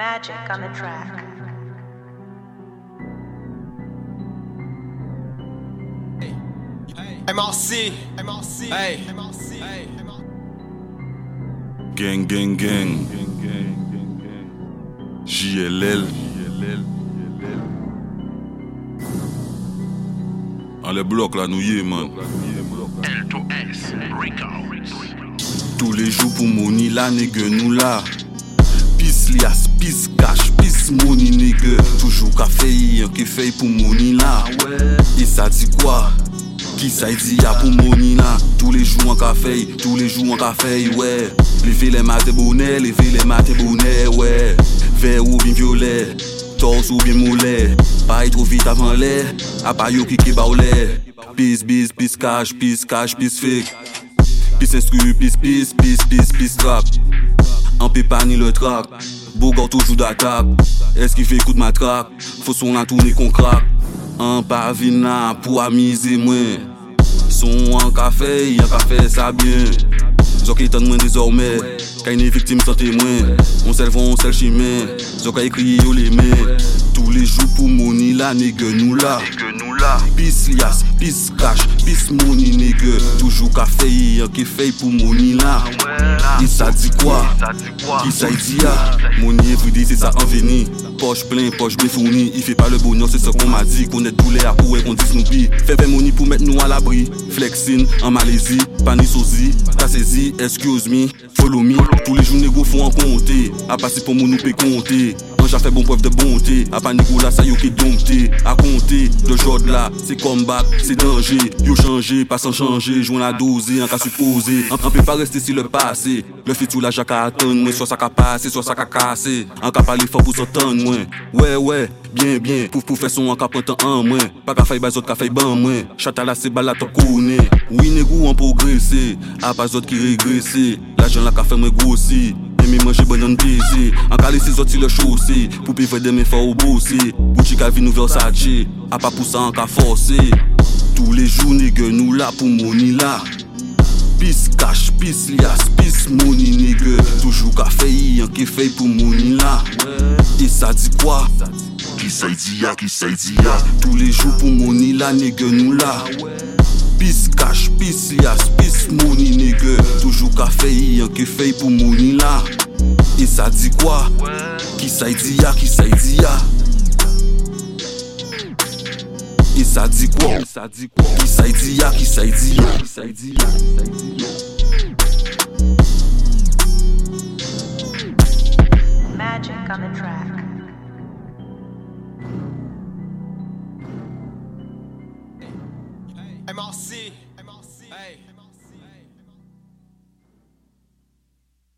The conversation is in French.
Magic on the track. MRC, MRC, hey, Gang, gang, gang. JLL. Les blocs là, nous y est, man. Tous les jours pour là, nègre, nous là. Pis lias, Pis kash, pis mouni nege Toujou ka fey, anke fey pou mouni la E sa di kwa? Ki sa yi di ya pou mouni la Tou le jou an ka fey, tou le jou an ka fey, wey Leve le mate bonè, leve le mate bonè, wey Ver ou bin viole, tors ou bin moule Paye tro vit avan le, apay yo ki ki ba ou le Pis, pis, pis kash, pis kash, pis fek Pis instru, pis, pis, pis, pis, pis trap En pépa ni le track. Bogor toujours d'attaque. Est-ce qu'il fait coup de matraque? Faut son la tourner qu'on craque. En pavina pour amuser moi. Son en café, en café ça bien. Zok qui étonne moins désormais. Quand une victime sans témoin. On s'el on s'el chimé. Zok a écrit les mains. Tous les jours pour money là, nègre nous là. Pis lias, pis cash, pis money nègre. Toujours café, y'en qui fait pour money là. Et ça dit quoi? Qui ça dit ya? Money everyday c'est ça en veni. Poche plein, poche bien fourni. Il fait pas le bonheur, c'est ce qu'on m'a dit. Connaître tous les à courir qu'on dit Snoopy. Fait 20 money pour mettre nous à l'abri. Flexing en Malaisie, pani sosie. T'as saisi, excuse me, follow me. Tous les jours négro font en compter. À passer pour mon nous compter. A fait bon preuve de bonté. À pas négro là, ça yo qui dompté. À compter, de là, c'est comeback, c'est danger. Yo changé, pas sans changer. Joint la dosée, en cas supposé. On peut pas rester sur le passé. Le futur là, j'ai qu'à attendre. Moi, soit ça qu'a passé, soit ça qu'a cassé. En cas parler fort pour s'entendre, moi. Ouais, ouais, bien, bien. Pour pour faire son en cas prendre en moins. Pas qu'à faire bas autres qu'à ban, moins. Chata là, c'est balade, connaît. Oui, négro, on progressé. À pas autres qui régressé. L'argent là, qu'a fait moi grossi. Manger banane baiser En calé ses autres le chaussé Pour pivre des mains fort au bosser Boutique à vie nous Versace A pas pour ça en cas forcé. Tous les jours nègre nous là pour money là. Pis cash, pis lias, pis money nègre Toujours café y'en qui fait pour money là. Et ça dit quoi? Qui ça dit ya, qui ça dit ya? Tous les jours pour money là nègre nous là Pis kash, pis lias, pis mouni nige Toujou ka fey, yon ke fey pou mouni la E sa di kwa? Ki sa y di ya, ki sa y di ya E sa di kwa? Ki sa y di ya, ki sa y di ya MRC, MRC, hey.